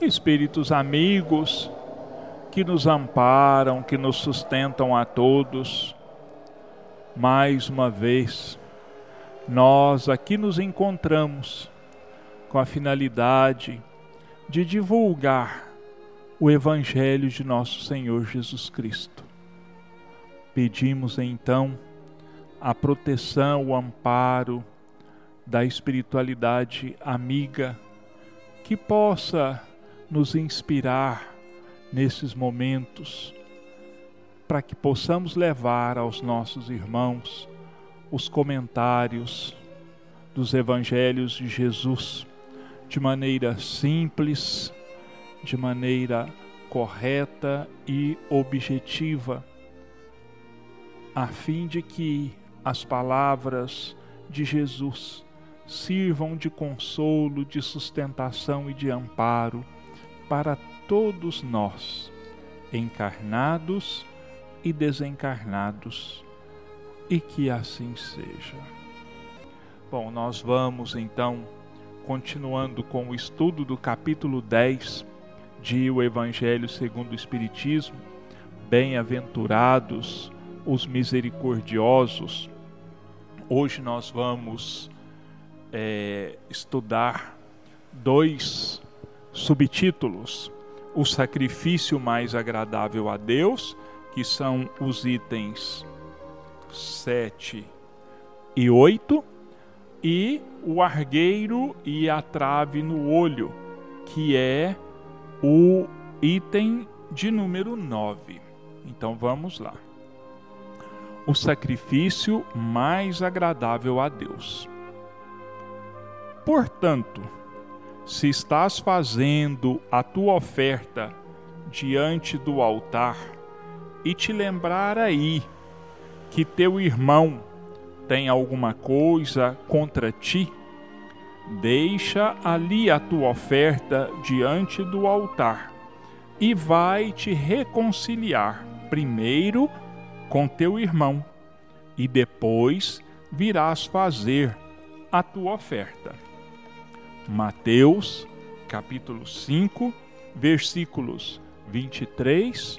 espíritos amigos que nos amparam, que nos sustentam a todos. Mais uma vez, nós aqui nos encontramos com a finalidade de divulgar o Evangelho de nosso Senhor Jesus Cristo. Pedimos então a proteção, o amparo da espiritualidade amiga que possa nos inspirar nesses momentos para que possamos levar aos nossos irmãos os comentários dos evangelhos de Jesus de maneira simples, de maneira correta e objetiva, a fim de que as palavras de Jesus sirvam de consolo, de sustentação e de amparo para todos nós, encarnados e desencarnados, e que assim seja. Bom, nós vamos então continuando com o estudo do capítulo 10 de O Evangelho segundo o Espiritismo. Bem-aventurados os misericordiosos. Hoje nós vamos é, estudar dois subtítulos: o sacrifício mais agradável a Deus, que são os itens 7 e 8, e o argueiro e a trave no olho, que é o item de número 9. Então vamos lá. O sacrifício mais agradável a Deus. Portanto, se estás fazendo a tua oferta diante do altar e te lembrar aí que teu irmão tem alguma coisa contra ti, deixa ali a tua oferta diante do altar e vai te reconciliar primeiro com teu irmão e depois virás fazer a tua oferta. Mateus, capítulo 5, versículos 23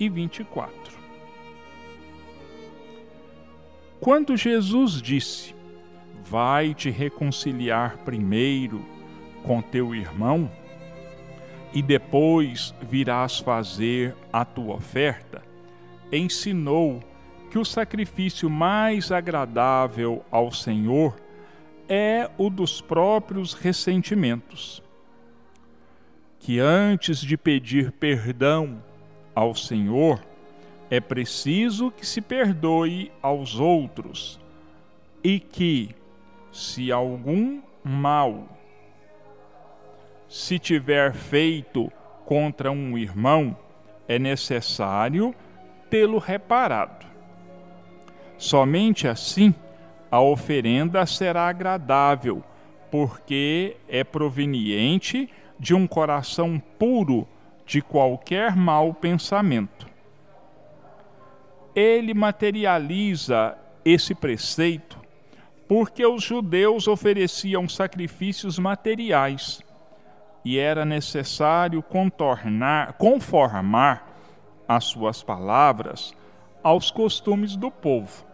e 24. Quando Jesus disse: Vai te reconciliar primeiro com teu irmão, e depois virás fazer a tua oferta, ensinou que o sacrifício mais agradável ao Senhor é o dos próprios ressentimentos. Que antes de pedir perdão ao Senhor, é preciso que se perdoe aos outros e que, se algum mal se tiver feito contra um irmão, é necessário tê-lo reparado. Somente assim a oferenda será agradável, porque é proveniente de um coração puro de qualquer mau pensamento. Ele materializa esse preceito porque os judeus ofereciam sacrifícios materiais e era necessário contornar, conformar as suas palavras aos costumes do povo.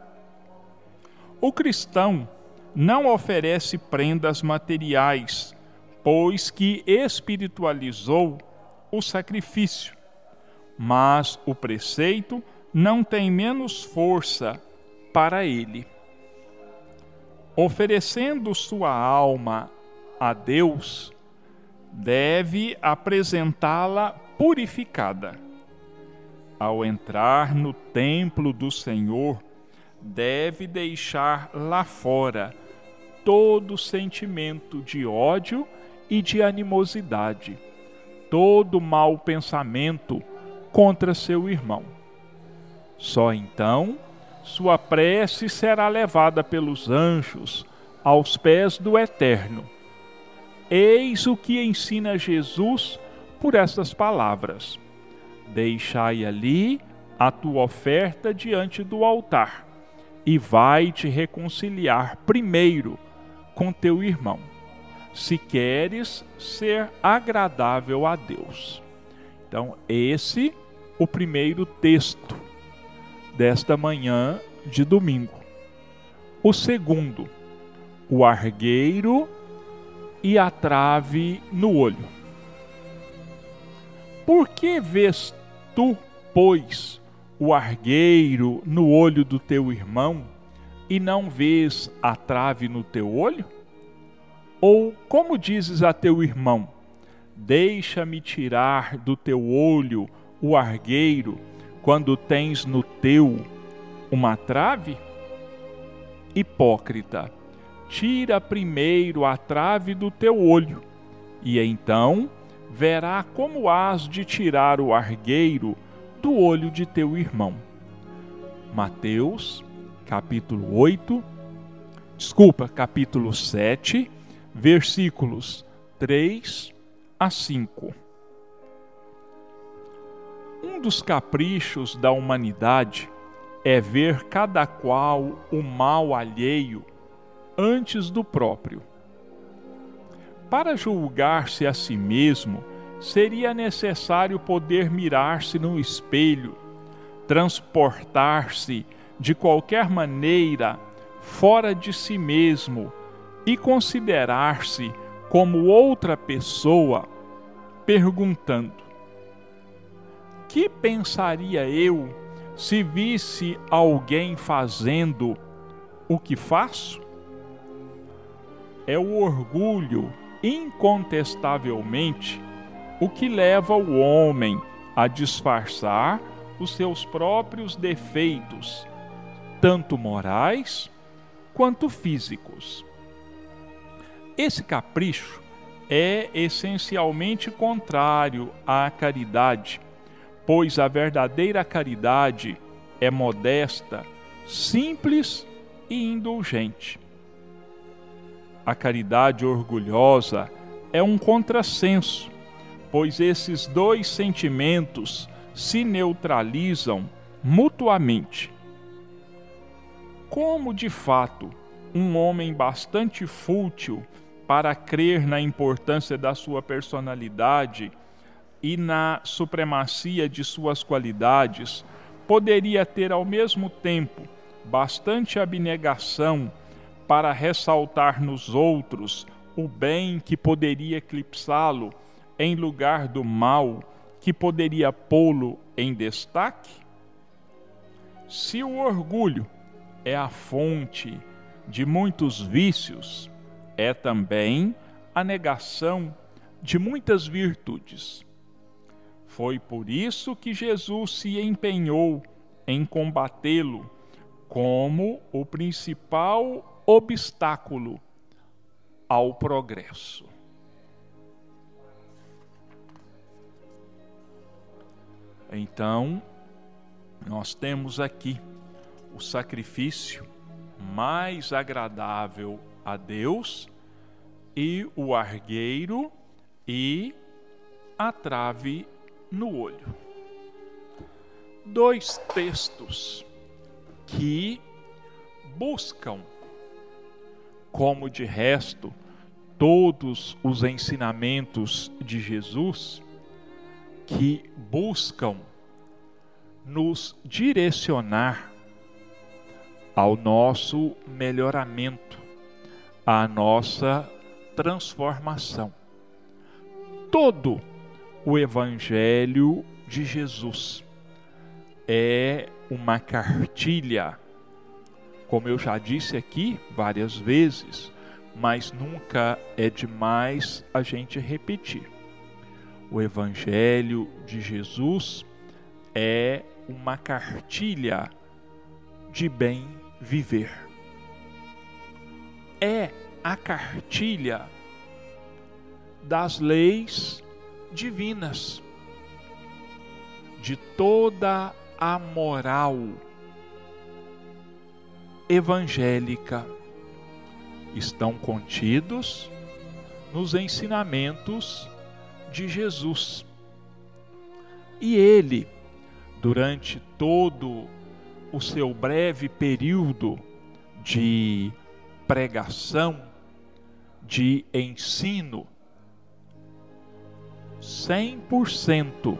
O cristão não oferece prendas materiais, pois que espiritualizou o sacrifício, mas o preceito não tem menos força para ele. Oferecendo sua alma a Deus, deve apresentá-la purificada. Ao entrar no templo do Senhor, deve deixar lá fora todo sentimento de ódio e de animosidade, todo mau pensamento contra seu irmão. Só então sua prece será levada pelos anjos aos pés do Eterno. Eis o que ensina Jesus por essas palavras: Deixai ali a tua oferta diante do altar e vai te reconciliar primeiro com teu irmão. se queres ser agradável a Deus. Então, esse o primeiro texto desta manhã de domingo. O segundo, o argueiro e a trave no olho. Por que vês tu, pois, o argueiro no olho do teu irmão e não vês a trave no teu olho? Ou como dizes a teu irmão: Deixa-me tirar do teu olho o argueiro, quando tens no teu uma trave? Hipócrita, tira primeiro a trave do teu olho, e então verá como hás de tirar o argueiro do olho de teu irmão. Mateus, capítulo 8, desculpa, capítulo 7, versículos 3 a 5. Um dos caprichos da humanidade é ver cada qual o mal alheio antes do próprio. Para julgar-se a si mesmo, seria necessário poder mirar-se no espelho, transportar-se de qualquer maneira fora de si mesmo e considerar-se como outra pessoa, perguntando: Que pensaria eu se visse alguém fazendo o que faço? É o orgulho, incontestavelmente, o que leva o homem a disfarçar os seus próprios defeitos, tanto morais quanto físicos. Esse capricho é essencialmente contrário à caridade, pois a verdadeira caridade é modesta, simples e indulgente. A caridade orgulhosa é um contrassenso pois esses dois sentimentos se neutralizam mutuamente. Como de fato um homem bastante fútil para crer na importância da sua personalidade e na supremacia de suas qualidades, poderia ter ao mesmo tempo bastante abnegação para ressaltar nos outros o bem que poderia eclipsá-lo em lugar do mal que poderia pô-lo em destaque? Se o orgulho é a fonte de muitos vícios, é também a negação de muitas virtudes. Foi por isso que Jesus se empenhou em combatê-lo como o principal obstáculo ao progresso. Então, nós temos aqui o sacrifício mais agradável a Deus e o argueiro e a trave no olho. Dois textos que buscam, como de resto, todos os ensinamentos de Jesus, que buscam nos direcionar ao nosso melhoramento, à nossa transformação. Todo o Evangelho de Jesus é uma cartilha, como eu já disse aqui várias vezes, mas nunca é demais a gente repetir o Evangelho de Jesus é uma cartilha de bem viver. É a cartilha das leis divinas, de toda a moral evangélica. Estão contidos nos ensinamentos de Jesus. E ele, durante todo o seu breve período de pregação, de ensino, 100%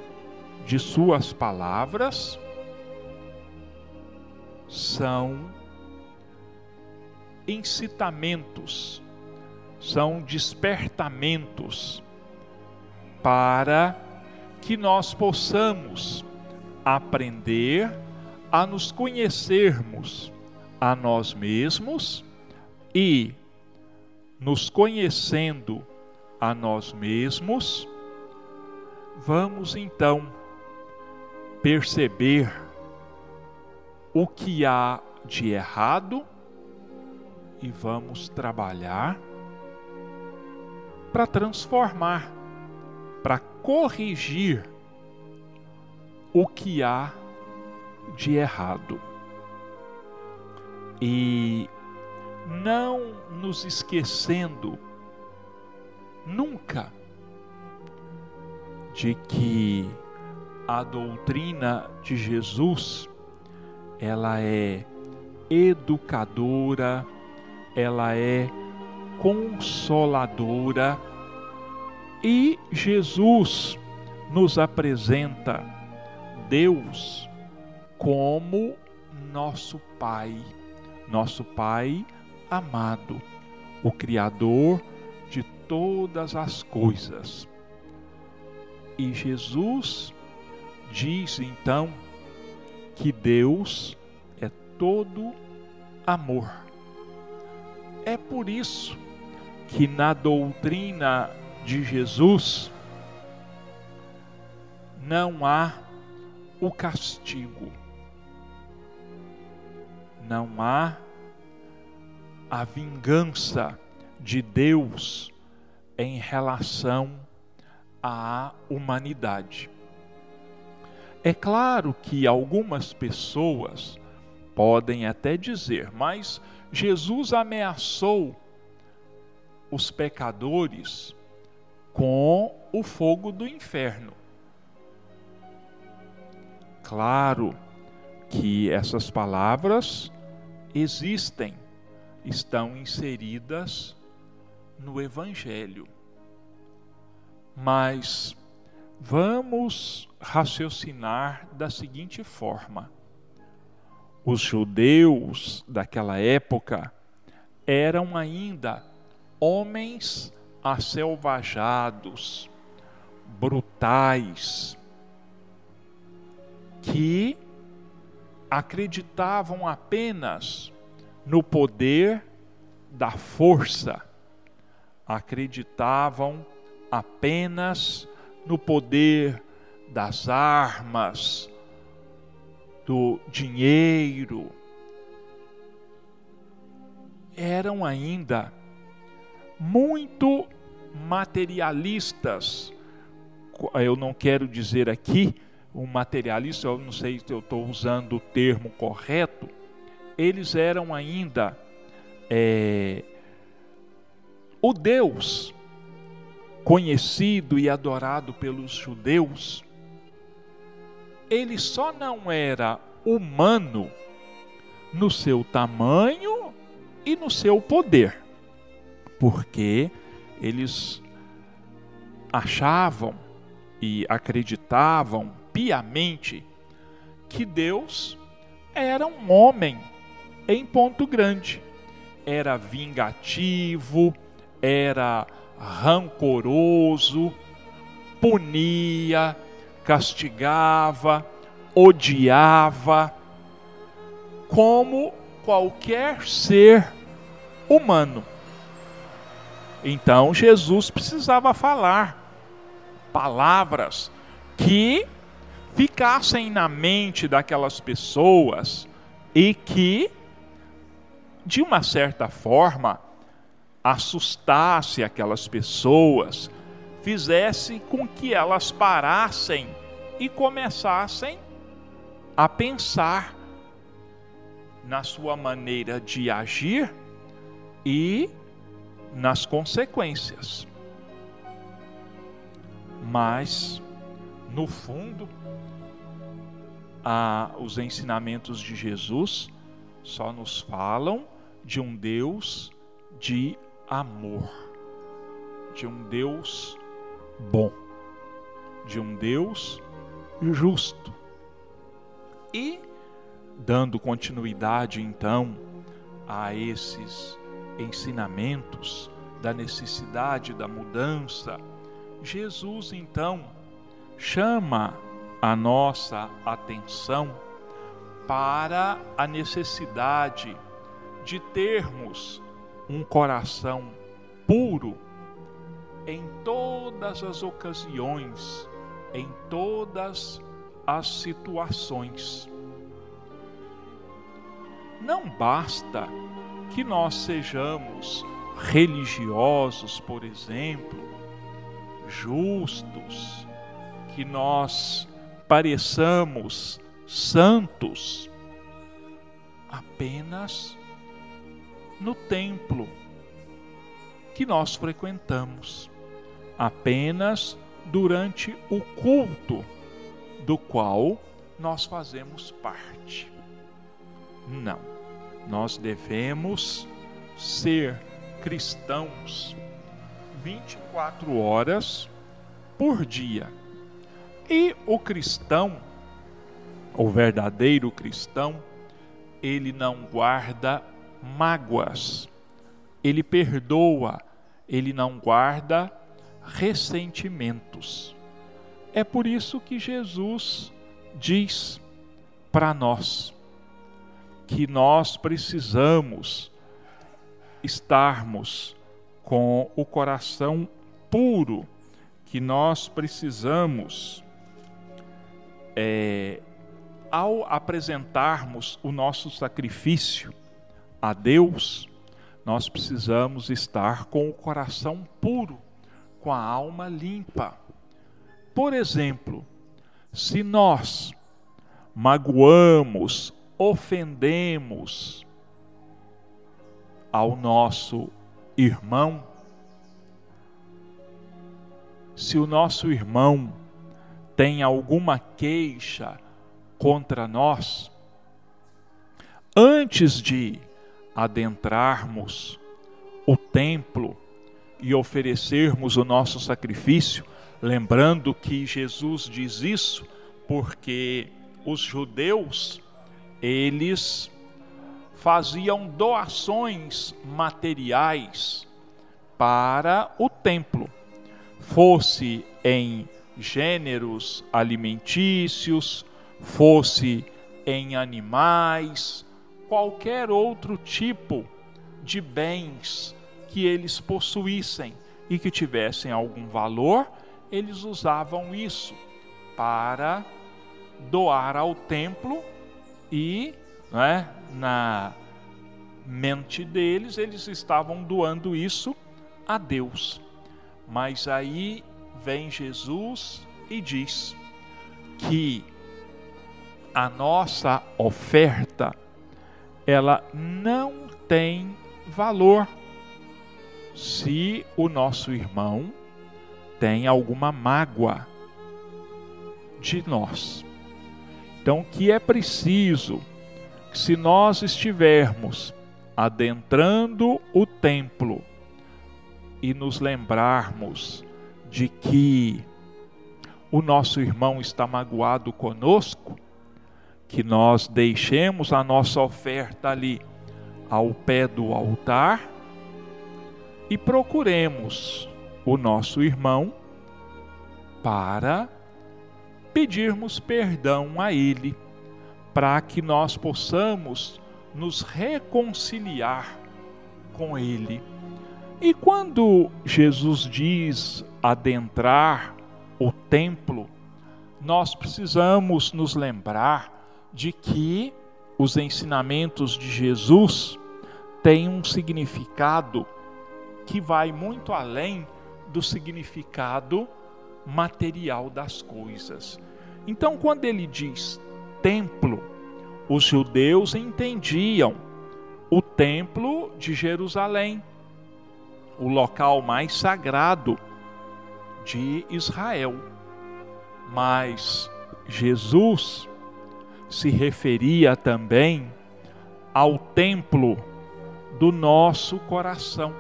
de suas palavras são incitamentos, são despertamentos para que nós possamos aprender a nos conhecermos a nós mesmos e, nos conhecendo a nós mesmos, vamos então perceber o que há de errado e vamos trabalhar para transformar, para corrigir o que há de errado. E não nos esquecendo nunca de que a doutrina de Jesus ela é educadora, ela é consoladora e Jesus nos apresenta Deus como nosso Pai, nosso Pai amado, o Criador de todas as coisas. E Jesus diz então que Deus é todo amor. É por isso que na doutrina de Jesus não há o castigo, não há a vingança de Deus em relação à humanidade. É claro que algumas pessoas podem até dizer, mas Jesus ameaçou os pecadores com o fogo do inferno. Claro que essas palavras existem, estão inseridas no Evangelho. Mas vamos raciocinar da seguinte forma: os judeus daquela época eram ainda homens acelvajados, brutais, que acreditavam apenas no poder da força, acreditavam apenas no poder das armas, do dinheiro, eram ainda muito materialistas. Eu não quero dizer aqui um materialista, eu não sei se eu estou usando o termo correto. Eles eram ainda é, o Deus conhecido e adorado pelos judeus ele só não era humano no seu tamanho e no seu poder, porque eles achavam e acreditavam piamente que Deus era um homem em ponto grande, era vingativo, era rancoroso, punia, castigava, odiava, como qualquer ser humano. Então Jesus precisava falar palavras que ficassem na mente daquelas pessoas e que, de uma certa forma, assustasse aquelas pessoas, fizesse com que elas parassem e começassem a pensar na sua maneira de agir e nas consequências. Mas, no fundo, a, os ensinamentos de Jesus só nos falam de um Deus de amor de um Deus bom, de um Deus justo. E, dando continuidade então a esses ensinamentos da necessidade da mudança, Jesus então chama a nossa atenção para a necessidade de termos um coração puro em todas as ocasiões, em todas as situações. Não basta que nós sejamos religiosos, por exemplo, justos, que nós pareçamos santos apenas no templo que nós frequentamos, apenas durante o culto do qual nós fazemos parte. Não, nós devemos ser cristãos 24 horas por dia. E o cristão, o verdadeiro cristão, ele não guarda mágoas, ele perdoa, ele não guarda ressentimentos. É por isso que Jesus diz para nós que nós precisamos estarmos com o coração puro, que nós precisamos, é, ao apresentarmos o nosso sacrifício a Deus, nós precisamos estar com o coração puro, com a alma limpa. Por exemplo, se nós magoamos, ofendemos ao nosso irmão, se o nosso irmão tem alguma queixa contra nós, antes de adentrarmos o templo e oferecermos o nosso sacrifício, lembrando que Jesus diz isso porque os judeus eles faziam doações materiais para o templo, fosse em gêneros alimentícios, fosse em animais, qualquer outro tipo de bens que eles possuíssem e que tivessem algum valor, eles usavam isso para doar ao templo e né, na mente deles, eles estavam doando isso a Deus. Mas aí vem Jesus e diz que a nossa oferta ela não tem valor se o nosso irmão tem alguma mágoa de nós. Então, que é preciso se nós estivermos adentrando o templo e nos lembrarmos de que o nosso irmão está magoado conosco, que nós deixemos a nossa oferta ali ao pé do altar e procuremos o nosso irmão para pedirmos perdão a ele para que nós possamos nos reconciliar com Ele. E quando Jesus diz adentrar o templo, nós precisamos nos lembrar de que os ensinamentos de Jesus têm um significado que vai muito além do significado material das coisas. Então, quando ele diz templo. Os judeus entendiam o templo de Jerusalém, o local mais sagrado de Israel. Mas Jesus se referia também ao templo do nosso coração.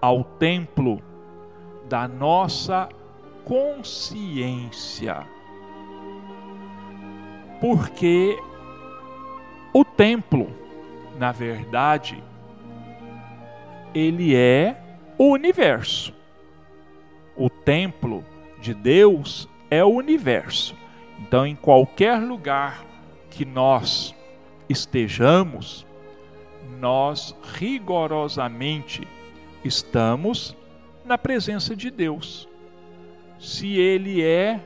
ao templo da nossa consciência. Porque o templo, na verdade, ele é o universo. O templo de Deus é o universo. Então, em qualquer lugar que nós estejamos, nós rigorosamente estamos na presença de Deus. Se Ele é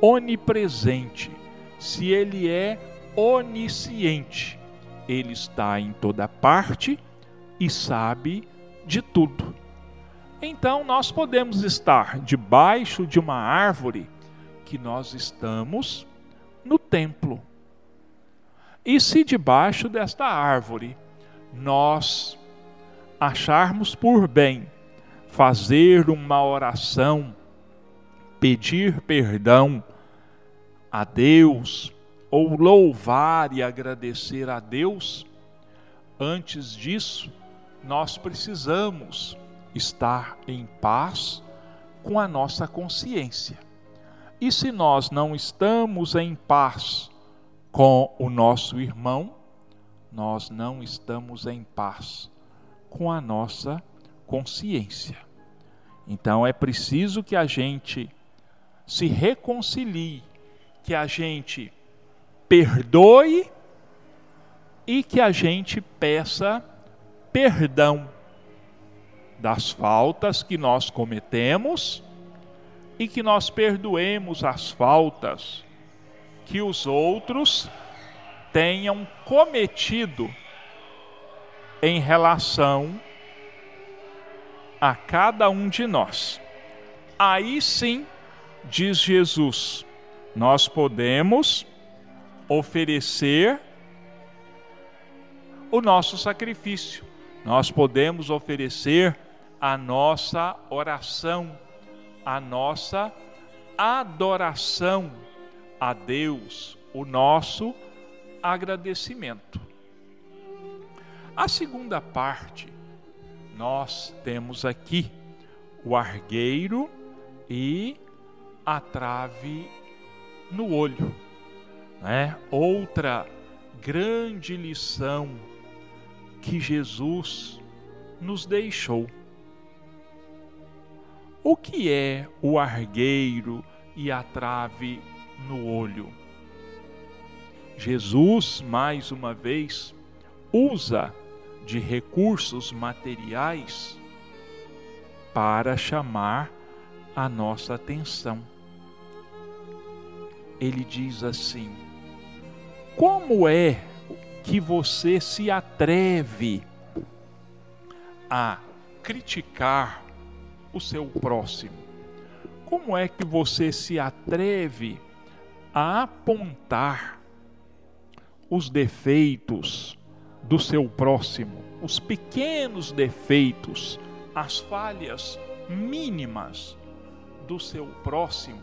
onipresente, se Ele é onisciente, Ele está em toda parte e sabe de tudo. Então nós podemos estar debaixo de uma árvore que nós estamos no templo. E se debaixo desta árvore nós acharmos por bem fazer uma oração, pedir perdão a Deus, ou louvar e agradecer a Deus, antes disso, nós precisamos estar em paz com a nossa consciência. E se nós não estamos em paz com o nosso irmão, nós não estamos em paz com a nossa consciência. Então é preciso que a gente se reconcilie, que a gente perdoe e que a gente peça perdão das faltas que nós cometemos e que nós perdoemos as faltas que os outros tenham cometido em relação a cada um de nós. Aí sim, diz Jesus, nós podemos oferecer o nosso sacrifício, nós podemos oferecer a nossa oração, a nossa adoração a Deus, o nosso agradecimento. A segunda parte, nós temos aqui o argueiro e a trave no olho. Né? Outra grande lição que Jesus nos deixou. O que é o argueiro e a trave no olho? Jesus, mais uma vez, usa de recursos materiais para chamar a nossa atenção. Ele diz assim: Como é que você se atreve a criticar o seu próximo? Como é que você se atreve a apontar os defeitos do seu próximo, os pequenos defeitos, as falhas mínimas do seu próximo,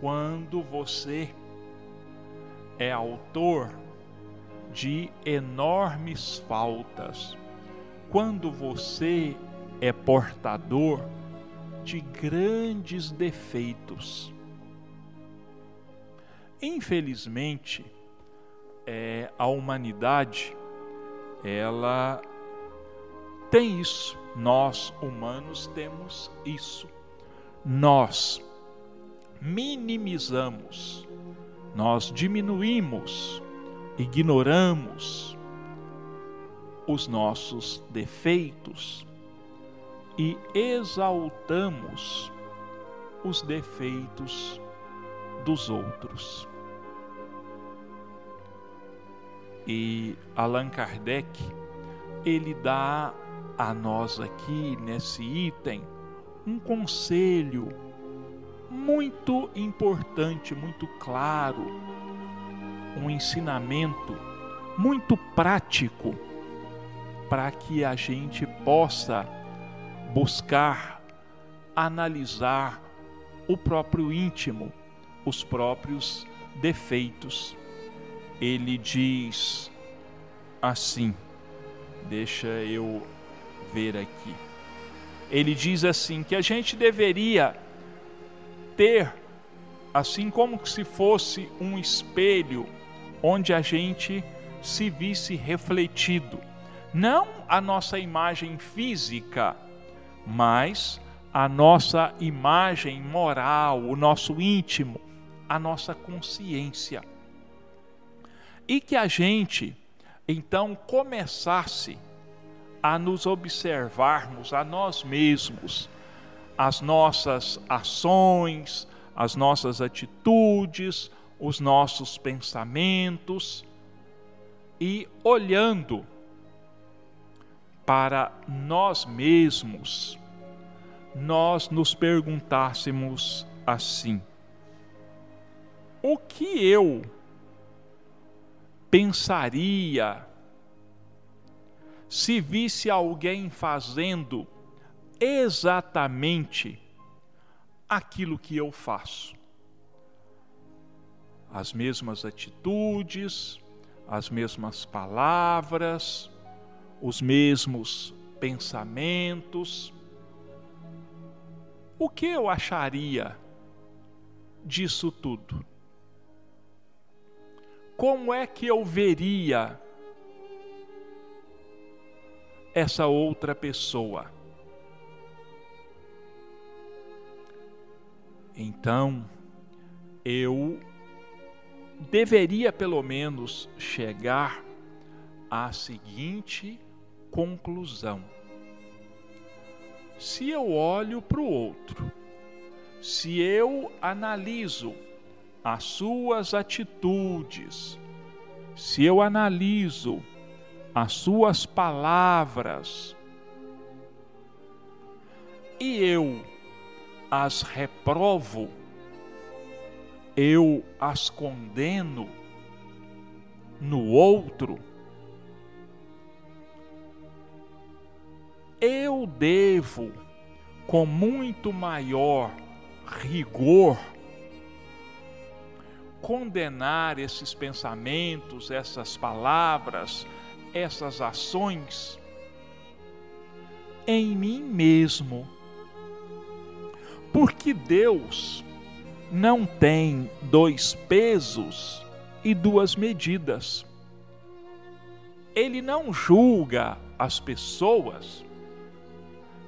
quando você é autor de enormes faltas, quando você é portador de grandes defeitos. Infelizmente, é, a humanidade ela tem isso. Nós humanos temos isso. Nós minimizamos, nós diminuímos, ignoramos os nossos defeitos e exaltamos os defeitos dos outros. E Allan Kardec, ele dá a nós aqui nesse item um conselho muito importante, muito claro, um ensinamento muito prático para que a gente possa buscar analisar o próprio íntimo, os próprios defeitos ele diz assim: deixa eu ver aqui. ele diz assim que a gente deveria ter assim como se fosse um espelho onde a gente se visse refletido, não a nossa imagem física, mas a nossa imagem moral, o nosso íntimo, a nossa consciência. E que a gente então começasse a nos observarmos a nós mesmos, as nossas ações, as nossas atitudes, os nossos pensamentos e olhando para nós mesmos, nós nos perguntássemos assim: o que eu pensaria se visse alguém fazendo exatamente aquilo que eu faço? As mesmas atitudes, as mesmas palavras, os mesmos pensamentos. O que eu acharia disso tudo? Como é que eu veria essa outra pessoa? Então, eu deveria pelo menos chegar à seguinte conclusão: se eu olho para o outro, se eu analiso as suas atitudes, se eu analiso as suas palavras e eu as reprovo, eu as condeno no outro, eu devo, com muito maior rigor, condenar esses pensamentos, essas palavras, essas ações em mim mesmo. Porque Deus não tem dois pesos e duas medidas. Ele não julga as pessoas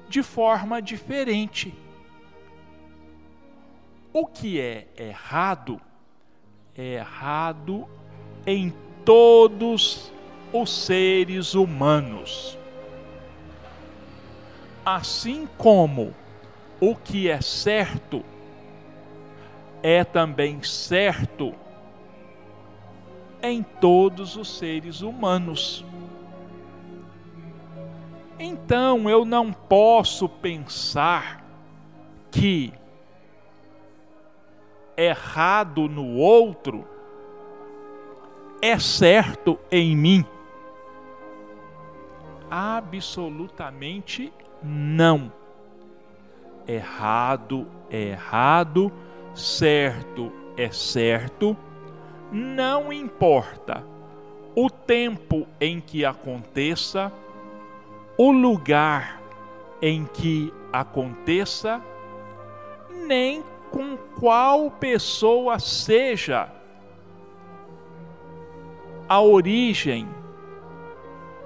de forma diferente. O que é errado errado em todos os seres humanos. Assim como o que é certo é também certo em todos os seres humanos. Então eu não posso pensar que errado no outro é certo em mim. Absolutamente não. Errado é errado, certo é certo, não importa o tempo em que aconteça, o lugar em que aconteça, nem com qual pessoa seja a origem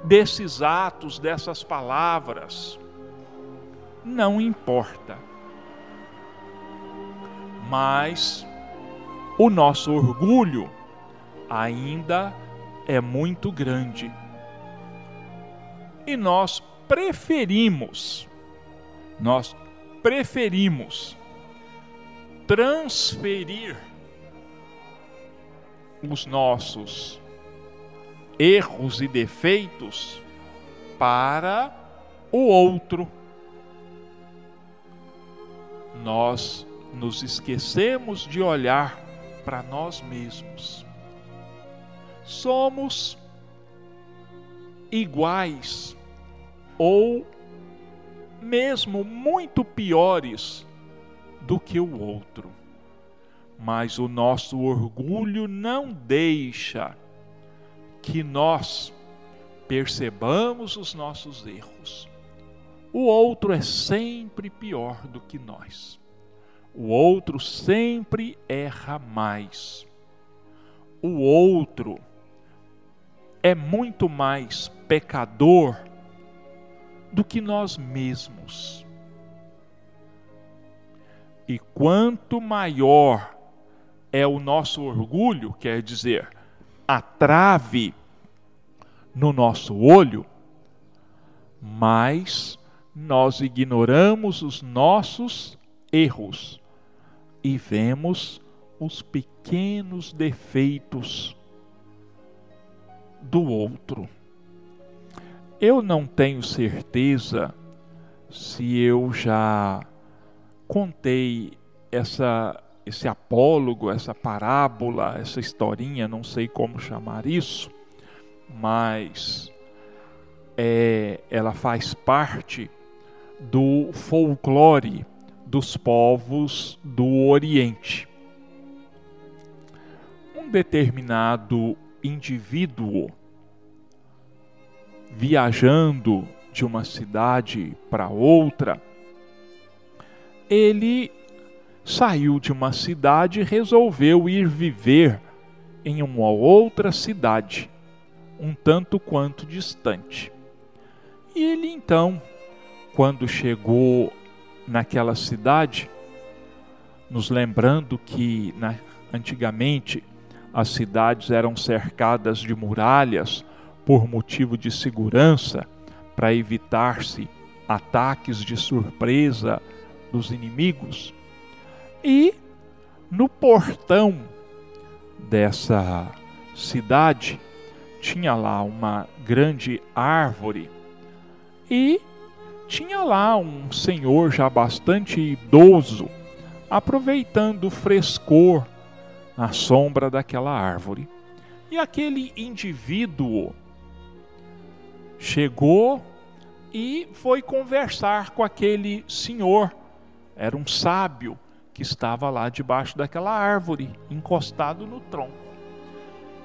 desses atos, dessas palavras. Não importa. Mas o nosso orgulho ainda é muito grande e nós preferimos, nós preferimos transferir os nossos erros e defeitos para o outro. Nós nos esquecemos de olhar para nós mesmos. Somos iguais ou mesmo muito piores do que o outro. Mas o nosso orgulho não deixa que nós percebamos os nossos erros. O outro é sempre pior do que nós. O outro sempre erra mais. O outro é muito mais pecador do que nós mesmos. E quanto maior é o nosso orgulho, quer dizer, a trave no nosso olho, mais nós ignoramos os nossos erros e vemos os pequenos defeitos do outro. Eu não tenho certeza se eu já contei essa esse apólogo, essa parábola, essa historinha, não sei como chamar isso, mas é, ela faz parte do folclore dos povos do Oriente. Um determinado indivíduo viajando de uma cidade para outra, ele saiu de uma cidade e resolveu ir viver em uma outra cidade, um tanto quanto distante. E ele então, quando chegou naquela cidade, nos lembrando que na, antigamente as cidades eram cercadas de muralhas por motivo de segurança, para evitar-se ataques de surpresa dos inimigos. E no portão dessa cidade tinha lá uma grande árvore e tinha lá um senhor já bastante idoso, aproveitando o frescor na sombra daquela árvore. E aquele indivíduo chegou e foi conversar com aquele senhor. Era um sábio que estava lá debaixo daquela árvore, encostado no tronco.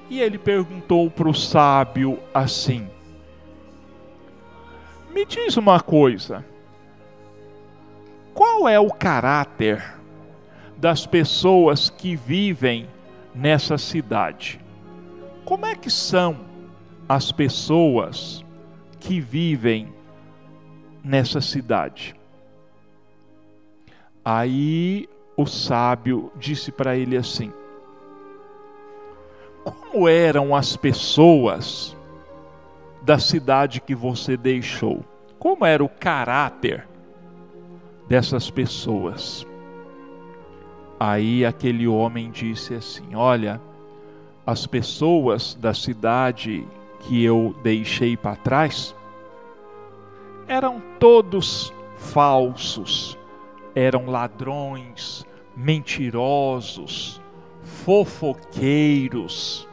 E ele perguntou para o sábio assim: Me diz uma coisa, qual é o caráter das pessoas que vivem nessa cidade? Como é que são as pessoas que vivem nessa cidade. Aí o sábio disse para ele assim: Como eram as pessoas da cidade que você deixou? Como era o caráter dessas pessoas? Aí aquele homem disse assim: Olha, as pessoas da cidade que eu deixei para trás eram todos falsos, eram ladrões, mentirosos, fofoqueiros,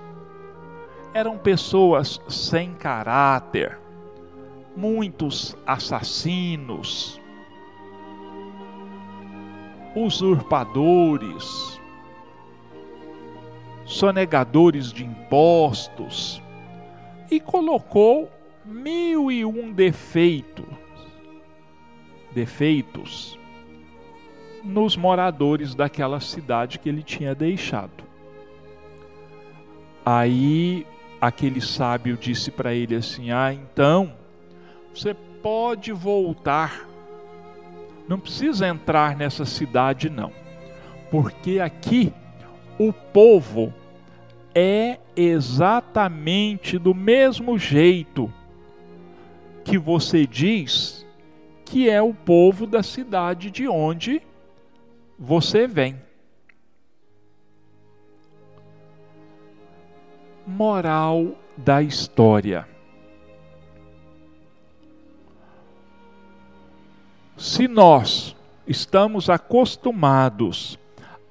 eram pessoas sem caráter, muitos assassinos, usurpadores, sonegadores de impostos e colocou mil e um defeitos, defeitos nos moradores daquela cidade que ele tinha deixado. Aí aquele sábio disse para ele assim: Ah, então você pode voltar, não precisa entrar nessa cidade, não, porque aqui o povo é exatamente do mesmo jeito que você diz que é o povo da cidade de onde você vem. Moral da história. Se nós estamos acostumados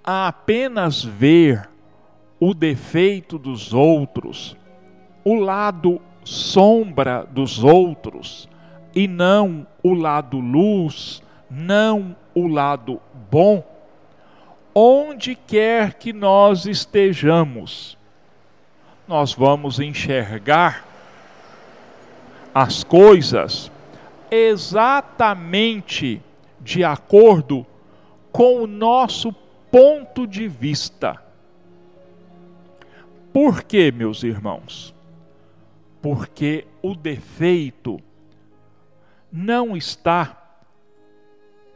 a apenas ver o defeito dos outros, o lado sombra dos outros, e não o lado luz, não o lado bom, onde quer que nós estejamos, nós vamos enxergar as coisas exatamente de acordo com o nosso ponto de vista. Por quê, meus irmãos? Porque o defeito não está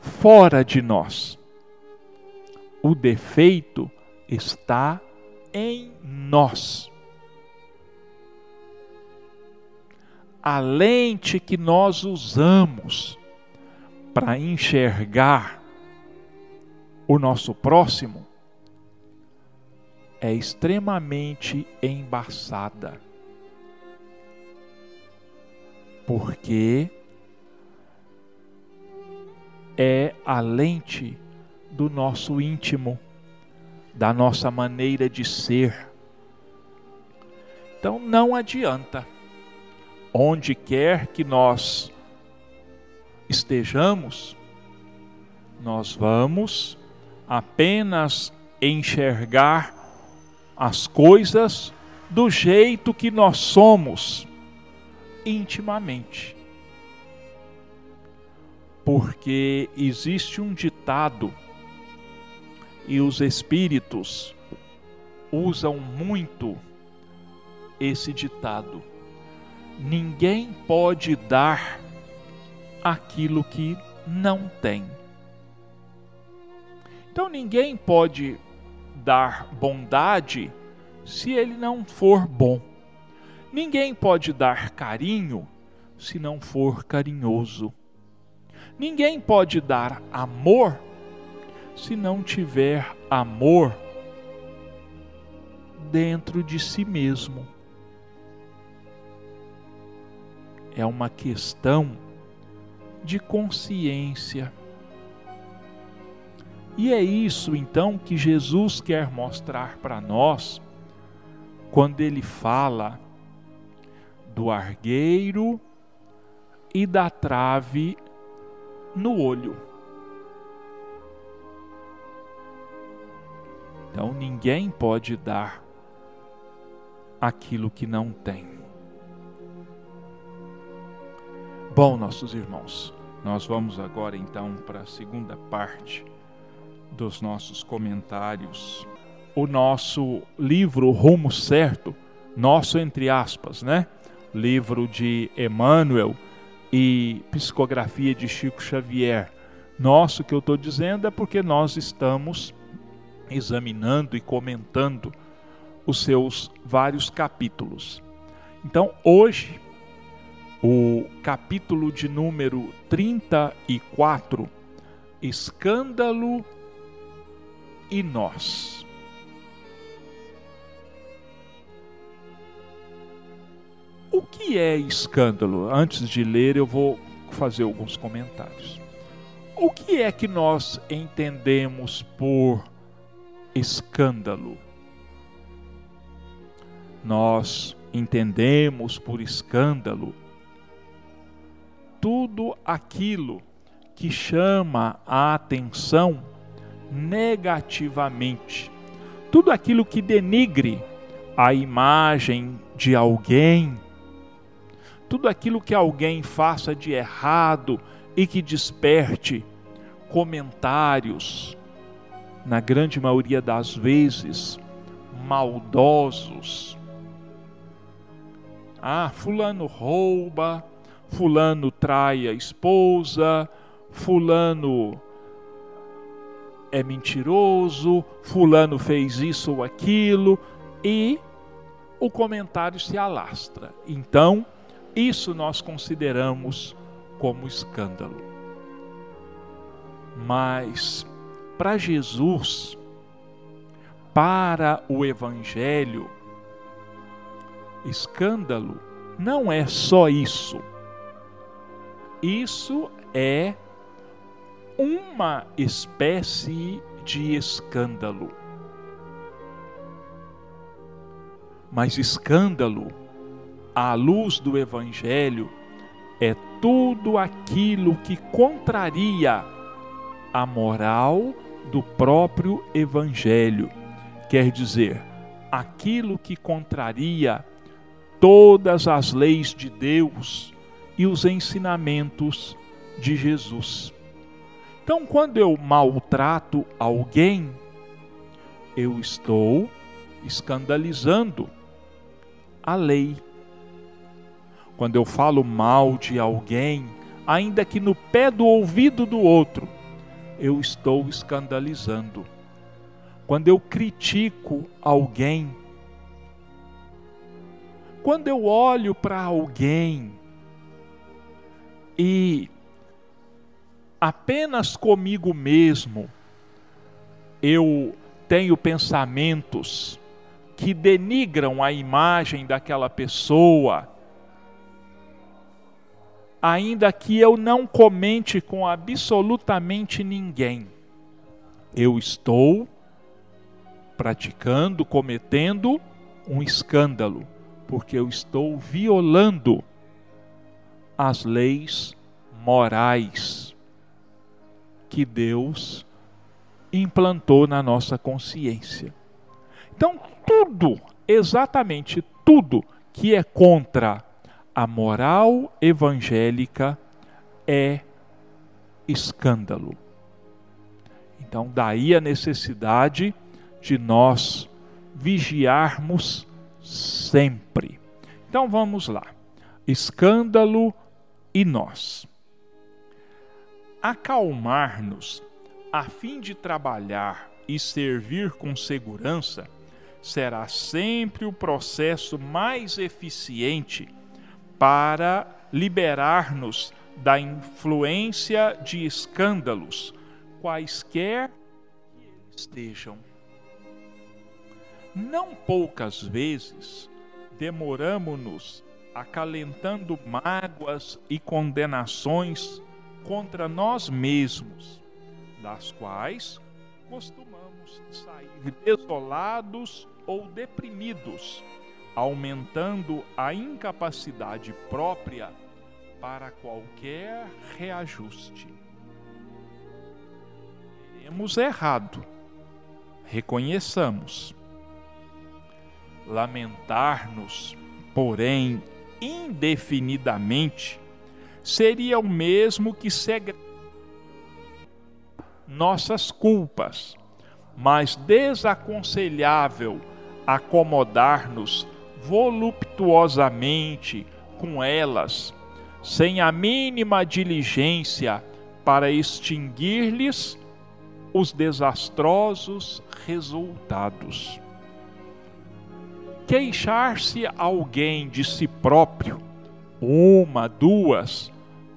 fora de nós. O defeito está em nós. A lente que nós usamos para enxergar o nosso próximo é extremamente embaçada. Porque é a lente do nosso íntimo, da nossa maneira de ser. Então não adianta, onde quer que nós estejamos, nós vamos apenas enxergar as coisas do jeito que nós somos intimamente. Porque existe um ditado e os espíritos usam muito esse ditado. Ninguém pode dar aquilo que não tem. Então ninguém pode dar bondade se ele não for bom. Ninguém pode dar carinho se não for carinhoso. Ninguém pode dar amor se não tiver amor dentro de si mesmo. É uma questão de consciência. E é isso então que Jesus quer mostrar para nós quando ele fala do argueiro e da trave no olho. Então ninguém pode dar aquilo que não tem. Bom, nossos irmãos, nós vamos agora então para a segunda parte dos nossos comentários. O nosso livro Rumo Certo, nosso entre aspas, né? Livro de Emmanuel e psicografia de Chico Xavier. Nosso que eu estou dizendo é porque nós estamos examinando e comentando os seus vários capítulos. Então, hoje, o capítulo de número 34, Escândalo e nós. O que é escândalo? Antes de ler, eu vou fazer alguns comentários. O que é que nós entendemos por escândalo? Nós entendemos por escândalo tudo aquilo que chama a atenção negativamente. Tudo aquilo que denigre a imagem de alguém, tudo aquilo que alguém faça de errado e que desperte comentários, na grande maioria das vezes, maldosos. Ah, Fulano rouba, Fulano trai a esposa, Fulano é mentiroso, fulano fez isso ou aquilo, e o comentário se alastra. Então, isso nós consideramos como escândalo. Mas, para Jesus, para o Evangelho, escândalo não é só isso. Isso é uma espécie de escândalo. Mas escândalo, à luz do Evangelho, é tudo aquilo que contraria a moral do próprio Evangelho. Quer dizer, aquilo que contraria todas as leis de Deus e os ensinamentos de Jesus. Então, quando eu maltrato alguém, eu estou escandalizando a lei. Quando eu falo mal de alguém, ainda que no pé do ouvido do outro, eu estou escandalizando. Quando eu critico alguém, quando eu olho para alguém e apenas comigo mesmo eu tenho pensamentos que denigram a imagem daquela pessoa, ainda que eu não comente com absolutamente ninguém, eu estou praticando, cometendo um escândalo, porque eu estou violando as leis morais que Deus implantou na nossa consciência. Então, tudo, exatamente tudo que é contra a moral evangélica é escândalo. Então, daí a necessidade de nós vigiarmos sempre. Então, vamos lá. Escândalo e nós acalmar-nos a fim de trabalhar e servir com segurança será sempre o processo mais eficiente para liberar-nos da influência de escândalos, quaisquer que estejam. Não poucas vezes demoramos-nos acalentando mágoas e condenações contra nós mesmos, das quais costumamos sair desolados ou deprimidos, aumentando a incapacidade própria para qualquer reajuste. Temos errado, reconheçamos. Lamentar-nos, porém, indefinidamente, seria o mesmo que segregar nossas culpas, mas desaconselhável acomodar-nos voluptuosamente com elas, sem a mínima diligência para extinguir-lhes os desastrosos resultados. Queixar-se alguém de si próprio uma, duas,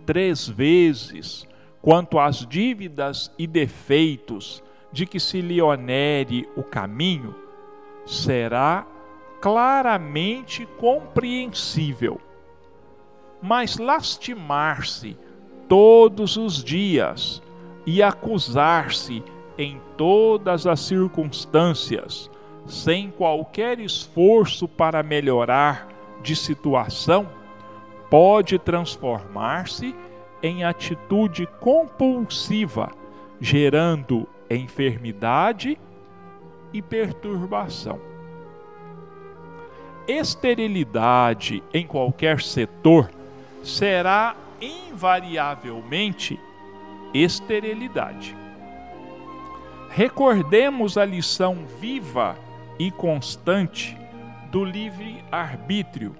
três vezes quanto às dívidas e defeitos de que se lhe onere o caminho, será claramente compreensível. Mas lastimar-se todos os dias e acusar-se em todas as circunstâncias, sem qualquer esforço para melhorar de situação, pode transformar-se em atitude compulsiva, gerando enfermidade e perturbação. Esterilidade em qualquer setor será invariavelmente esterilidade. Recordemos a lição viva e constante do livre-arbítrio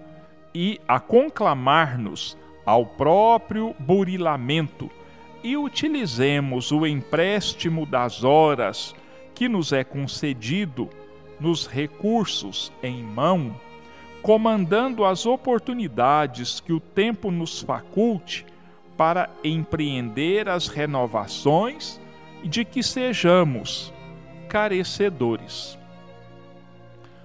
e a conclamar-nos ao próprio burilamento e utilizemos o empréstimo das horas que nos é concedido nos recursos em mão, comandando as oportunidades que o tempo nos faculte para empreender as renovações de que sejamos carecedores.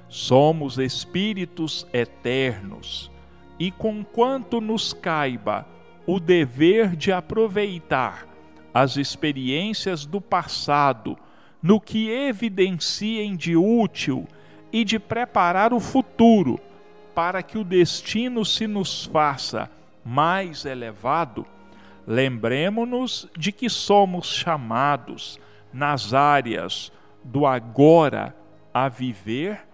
Somos espíritos eternos e conquanto nos caiba o dever de aproveitar as experiências do passado no que evidenciem de útil e de preparar o futuro para que o destino se nos faça mais elevado, lembremos-nos de que somos chamados nas áreas do agora a viver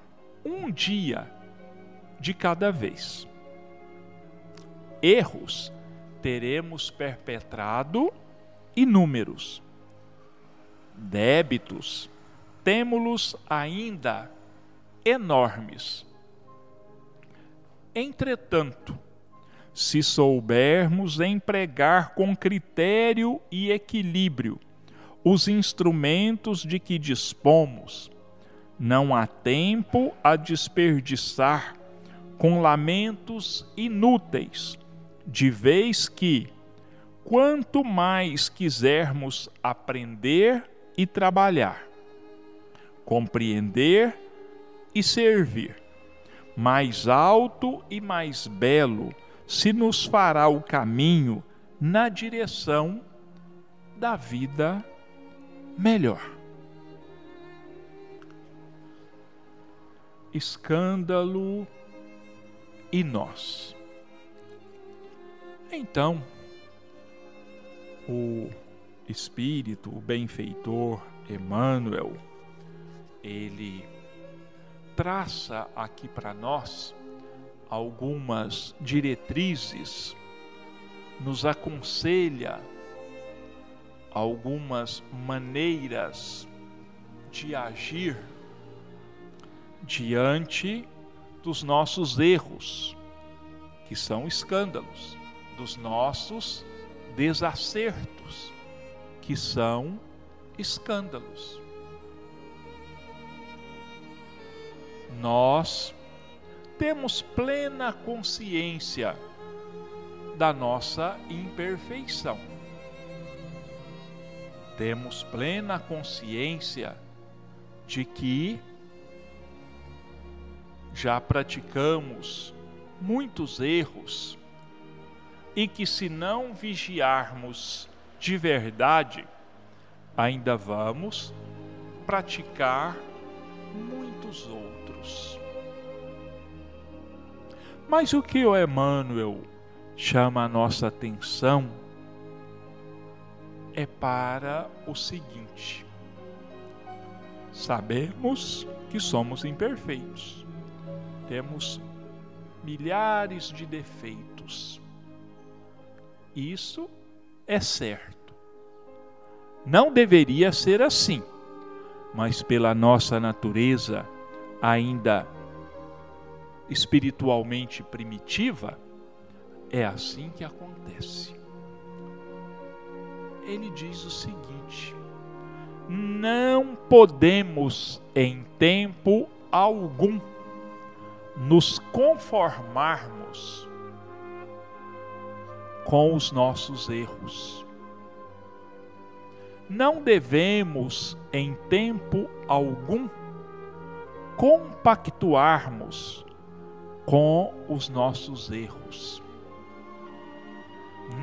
um dia de cada vez erros teremos perpetrado inúmeros débitos, temos-los ainda enormes. Entretanto, se soubermos empregar com critério e equilíbrio os instrumentos de que dispomos, não há tempo a desperdiçar com lamentos inúteis, de vez que, quanto mais quisermos aprender e trabalhar, compreender e servir, mais alto e mais belo se nos fará o caminho na direção da vida melhor. Escândalo e nós. Então, o Espírito, o benfeitor Emmanuel, ele traça aqui para nós algumas diretrizes, nos aconselha algumas maneiras de agir diante dos nossos erros, que são escândalos, dos nossos desacertos, que são escândalos. Nós temos plena consciência da nossa imperfeição. Temos plena consciência de que já praticamos muitos erros e que, se não vigiarmos de verdade, ainda vamos praticar muitos outros. Mas o que o Emmanuel chama a nossa atenção é para o seguinte: sabemos que somos imperfeitos, temos milhares de defeitos. Isso é certo. Não deveria ser assim, mas pela nossa natureza ainda espiritualmente primitiva, é assim que acontece. Ele diz o seguinte: não podemos em tempo algum nos conformarmos com os nossos erros. Não devemos, em tempo algum, compactuarmos com os nossos erros.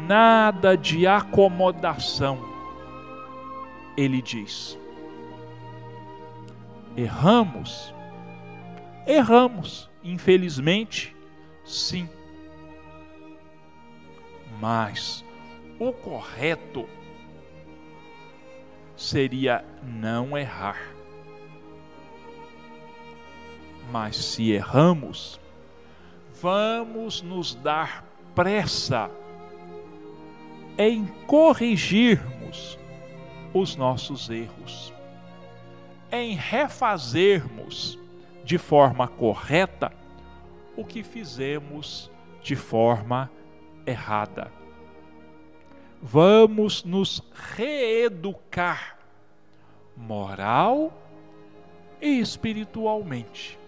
Nada de acomodação, ele diz. Erramos, erramos, infelizmente, sim mas o correto seria não errar. Mas se erramos, vamos nos dar pressa em corrigirmos os nossos erros, em refazermos de forma correta o que fizemos de forma errada. Vamos nos reeducar moral e espiritualmente.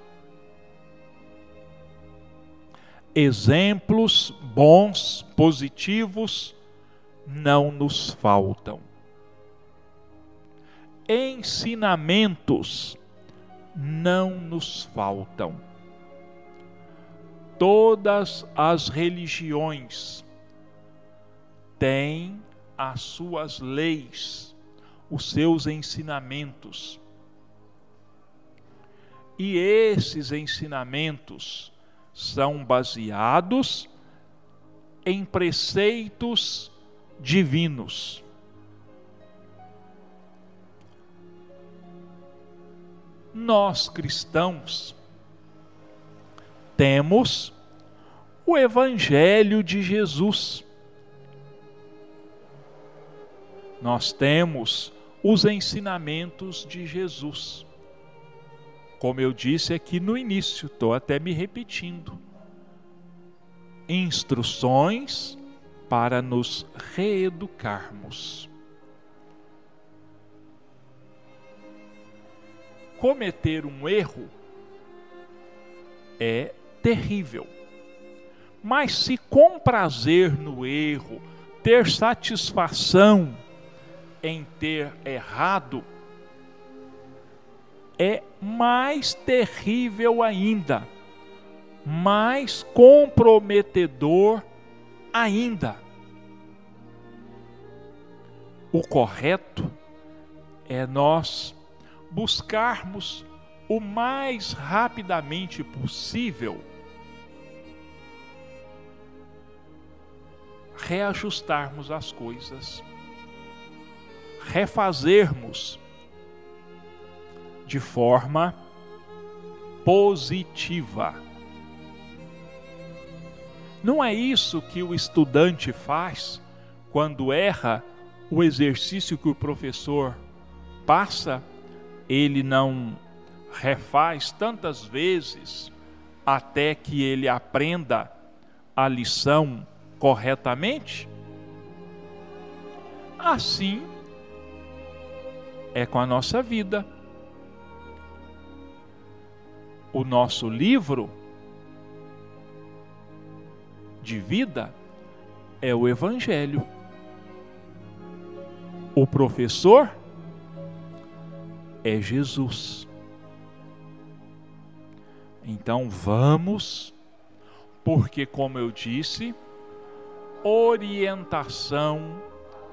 Exemplos bons, positivos, não nos faltam. Ensinamentos não nos faltam todas as religiões têm as suas leis, os seus ensinamentos. E esses ensinamentos são baseados em preceitos divinos. Nós cristãos temos o Evangelho de Jesus, nós temos os ensinamentos de Jesus. Como eu disse aqui no início, estou até me repetindo. Instruções para nos reeducarmos. Cometer um erro é terrível. Mas se com prazer no erro, ter satisfação em ter errado, é mais terrível ainda, mais comprometedor ainda. O correto é nós buscarmos o mais rapidamente possível reajustarmos as coisas, refazermos de forma positiva. Não é isso que o estudante faz quando erra o exercício que o professor passa, ele não refaz tantas vezes até que ele aprenda a lição corretamente? Assim é com a nossa vida. O nosso livro de vida é o Evangelho. O professor é Jesus. Então vamos, porque, como eu disse, orientação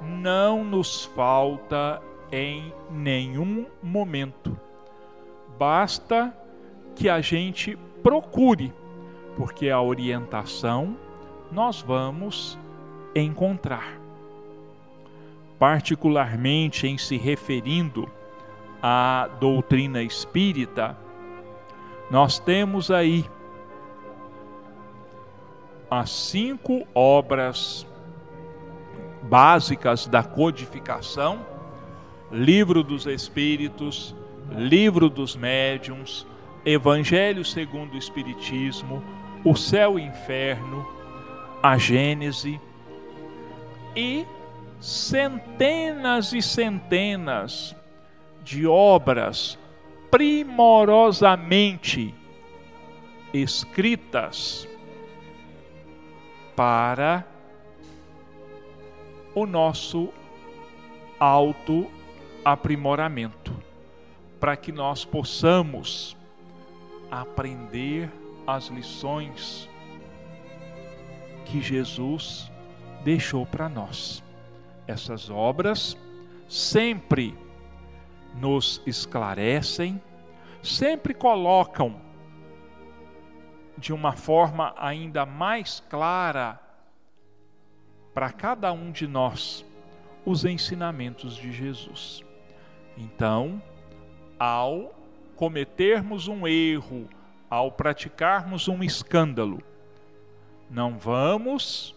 não nos falta em nenhum momento. Basta que a gente procure, porque a orientação nós vamos encontrar. Particularmente em se referindo à doutrina espírita, nós temos aí as cinco obras básicas da codificação: Livro dos Espíritos, Livro dos Médiuns, Evangelho segundo o Espiritismo, O Céu e Inferno, a Gênese e centenas e centenas de obras primorosamente escritas para o nosso autoaprimoramento, para que nós possamos aprender as lições que Jesus deixou para nós. Essas obras sempre nos esclarecem, sempre colocam de uma forma ainda mais clara para cada um de nós os ensinamentos de Jesus. Então, ao cometermos um erro, ao praticarmos um escândalo, não vamos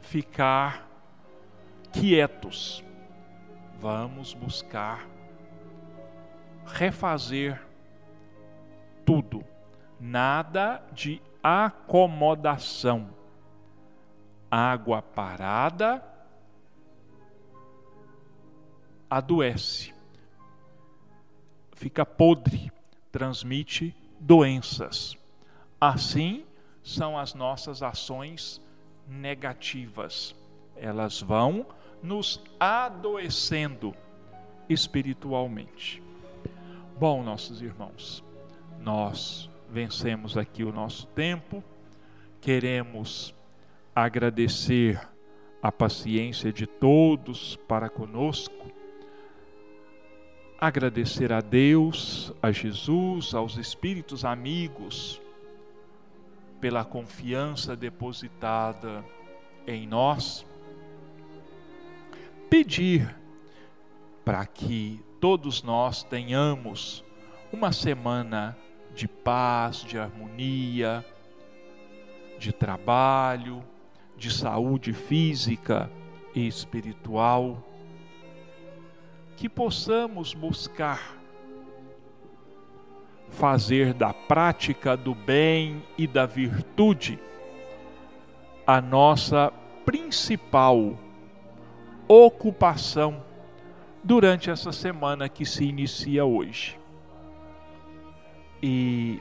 ficar quietos vamos buscar refazer tudo. Nada de acomodação. Água parada adoece, fica podre, transmite doenças. Assim são as nossas ações negativas. Elas vão nos adoecendo espiritualmente. Bom, nossos irmãos, nós vencemos aqui o nosso tempo, queremos agradecer a paciência de todos para conosco, agradecer a Deus, a Jesus, aos espíritos amigos, pela confiança depositada em nós. Pedir para que todos nós tenhamos uma semana de paz, de harmonia, de trabalho, de saúde física espiritual, que possamos buscar fazer da prática do bem e da virtude a nossa principal ocupação durante essa semana que se inicia hoje. E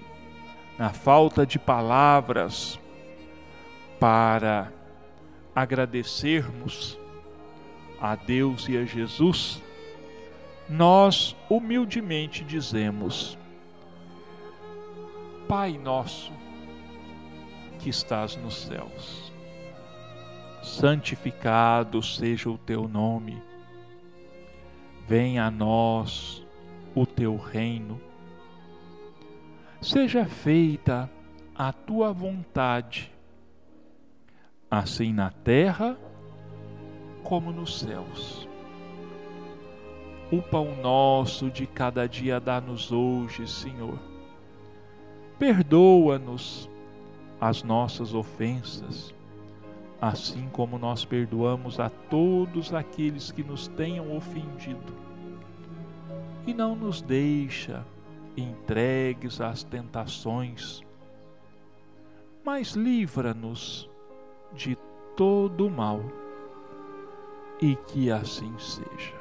na falta de palavras para agradecermos a Deus e a Jesus, nós humildemente dizemos: Pai nosso que estás nos céus, santificado seja o teu nome, venha a nós o teu reino, seja feita a tua vontade, assim na terra como nos céus. O pão nosso de cada dia dá-nos hoje, Senhor. Perdoa-nos as nossas ofensas, assim como nós perdoamos a todos aqueles que nos tenham ofendido. E não nos deixa entregues às tentações, mas livra-nos de todo mal, e que assim seja.